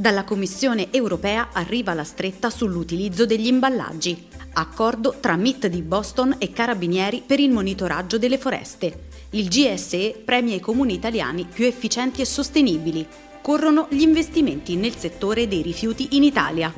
Dalla Commissione europea arriva la stretta sull'utilizzo degli imballaggi. Accordo tra MIT di Boston e Carabinieri per il monitoraggio delle foreste. Il GSE premia i comuni italiani più efficienti e sostenibili. Corrono gli investimenti nel settore dei rifiuti in Italia.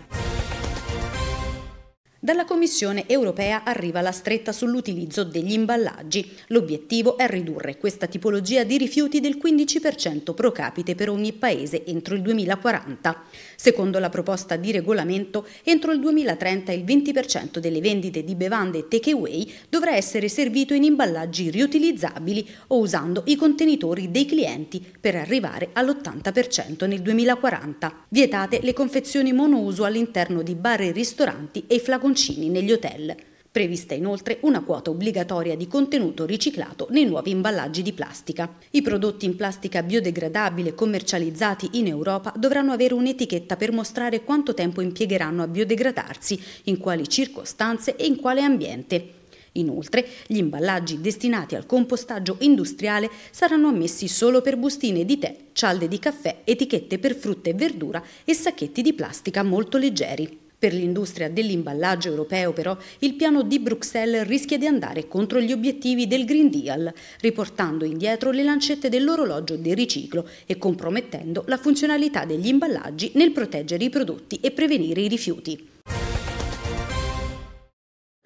Dalla Commissione europea arriva la stretta sull'utilizzo degli imballaggi. L'obiettivo è ridurre questa tipologia di rifiuti del 15% pro capite per ogni paese entro il 2040. Secondo la proposta di regolamento, entro il 2030 il 20% delle vendite di bevande takeaway dovrà essere servito in imballaggi riutilizzabili o usando i contenitori dei clienti per arrivare all'80% nel 2040. Vietate le confezioni monouso all'interno di bar e ristoranti e i flaconcini negli hotel. Prevista inoltre una quota obbligatoria di contenuto riciclato nei nuovi imballaggi di plastica. I prodotti in plastica biodegradabile commercializzati in Europa dovranno avere un'etichetta per mostrare quanto tempo impiegheranno a biodegradarsi, in quali circostanze e in quale ambiente. Inoltre, gli imballaggi destinati al compostaggio industriale saranno ammessi solo per bustine di tè, cialde di caffè, etichette per frutta e verdura e sacchetti di plastica molto leggeri. Per l'industria dell'imballaggio europeo però il piano di Bruxelles rischia di andare contro gli obiettivi del Green Deal, riportando indietro le lancette dell'orologio del riciclo e compromettendo la funzionalità degli imballaggi nel proteggere i prodotti e prevenire i rifiuti.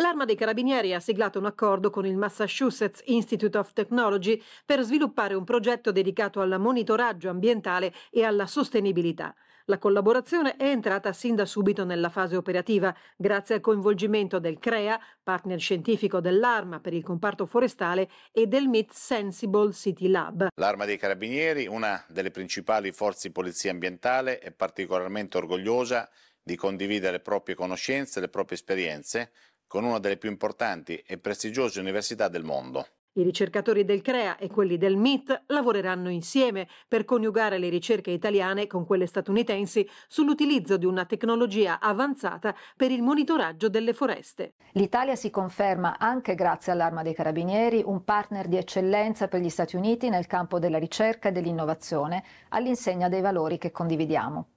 L'Arma dei Carabinieri ha siglato un accordo con il Massachusetts Institute of Technology per sviluppare un progetto dedicato al monitoraggio ambientale e alla sostenibilità. La collaborazione è entrata sin da subito nella fase operativa, grazie al coinvolgimento del CREA, partner scientifico dell'Arma per il comparto forestale, e del MIT Sensible City Lab. L'Arma dei Carabinieri, una delle principali forze di polizia ambientale, è particolarmente orgogliosa di condividere le proprie conoscenze e le proprie esperienze con una delle più importanti e prestigiose università del mondo. I ricercatori del CREA e quelli del MIT lavoreranno insieme per coniugare le ricerche italiane con quelle statunitensi sull'utilizzo di una tecnologia avanzata per il monitoraggio delle foreste. L'Italia si conferma, anche grazie all'Arma dei Carabinieri, un partner di eccellenza per gli Stati Uniti nel campo della ricerca e dell'innovazione, all'insegna dei valori che condividiamo.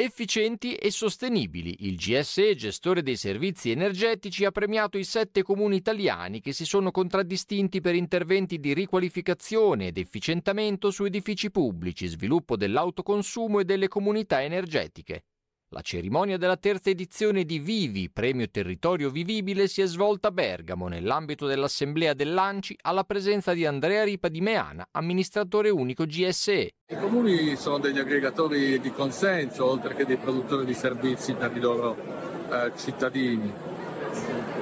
Efficienti e sostenibili, il GSE, gestore dei servizi energetici, ha premiato i sette comuni italiani che si sono contraddistinti per interventi di riqualificazione ed efficientamento su edifici pubblici, sviluppo dell'autoconsumo e delle comunità energetiche. La cerimonia della terza edizione di Vivi, Premio Territorio Vivibile, si è svolta a Bergamo nell'ambito dell'assemblea dell'ANCI alla presenza di Andrea Ripa di Meana, amministratore unico GSE. I comuni sono degli aggregatori di consenso, oltre che dei produttori di servizi per i loro eh, cittadini.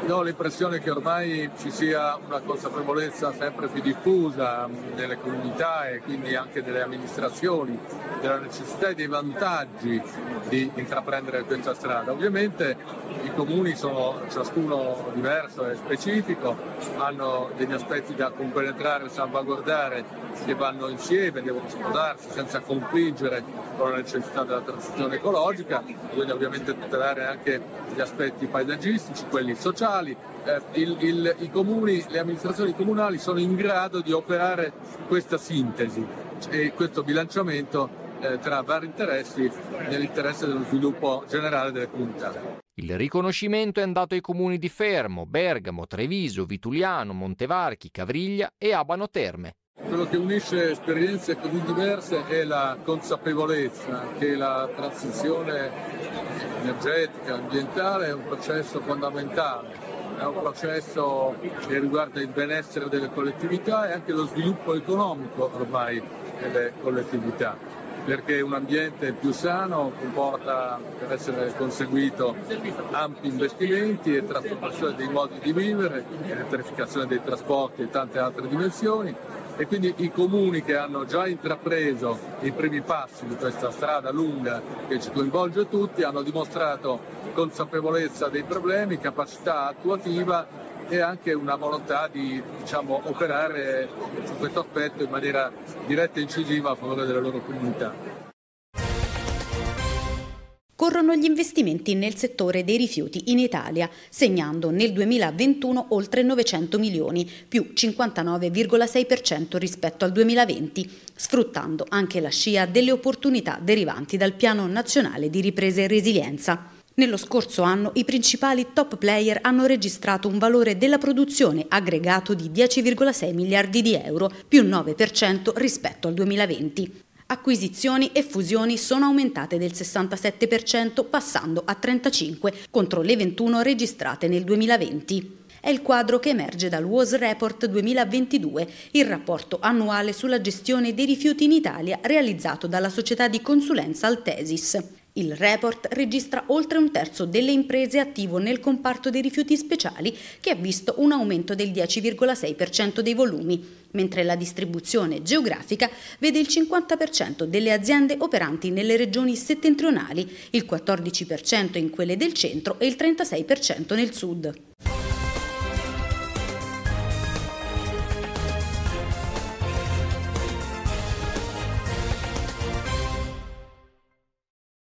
Ho l'impressione che ormai ci sia una consapevolezza sempre più diffusa nelle comunità e quindi anche nelle amministrazioni della necessità e dei vantaggi di intraprendere questa strada. Ovviamente i comuni sono ciascuno diverso e specifico, hanno degli aspetti da compenetrare e salvaguardare che vanno insieme, devono spodarsi senza confliggere con la necessità della transizione ecologica, quindi ovviamente tutelare anche gli aspetti paesaggistici, quelli sociali quali eh, il, il, i comuni, le amministrazioni comunali sono in grado di operare questa sintesi e questo bilanciamento eh, tra vari interessi nell'interesse dello sviluppo generale delle comunità. Il riconoscimento è andato ai comuni di Fermo, Bergamo, Treviso, Vituliano, Montevarchi, Cavriglia e Abano Terme. Quello che unisce esperienze così diverse è la consapevolezza che la transizione energetica, ambientale è un processo fondamentale, è un processo che riguarda il benessere delle collettività e anche lo sviluppo economico ormai delle collettività perché un ambiente più sano comporta per essere conseguito ampi investimenti e trasformazione dei modi di vivere, elettrificazione dei trasporti e tante altre dimensioni. E quindi i comuni che hanno già intrapreso i primi passi di questa strada lunga che ci coinvolge tutti hanno dimostrato consapevolezza dei problemi, capacità attuativa e anche una volontà di diciamo, operare su questo aspetto in maniera diretta e incisiva a favore delle loro comunità. Corrono gli investimenti nel settore dei rifiuti in Italia, segnando nel 2021 oltre 900 milioni, più 59,6% rispetto al 2020, sfruttando anche la scia delle opportunità derivanti dal Piano Nazionale di Ripresa e Resilienza. Nello scorso anno i principali top player hanno registrato un valore della produzione aggregato di 10,6 miliardi di euro, più 9% rispetto al 2020. Acquisizioni e fusioni sono aumentate del 67%, passando a 35 contro le 21 registrate nel 2020 è il quadro che emerge dal WAS Report 2022, il rapporto annuale sulla gestione dei rifiuti in Italia realizzato dalla società di consulenza Altesis. Il report registra oltre un terzo delle imprese attivo nel comparto dei rifiuti speciali che ha visto un aumento del 10,6% dei volumi, mentre la distribuzione geografica vede il 50% delle aziende operanti nelle regioni settentrionali, il 14% in quelle del centro e il 36% nel sud.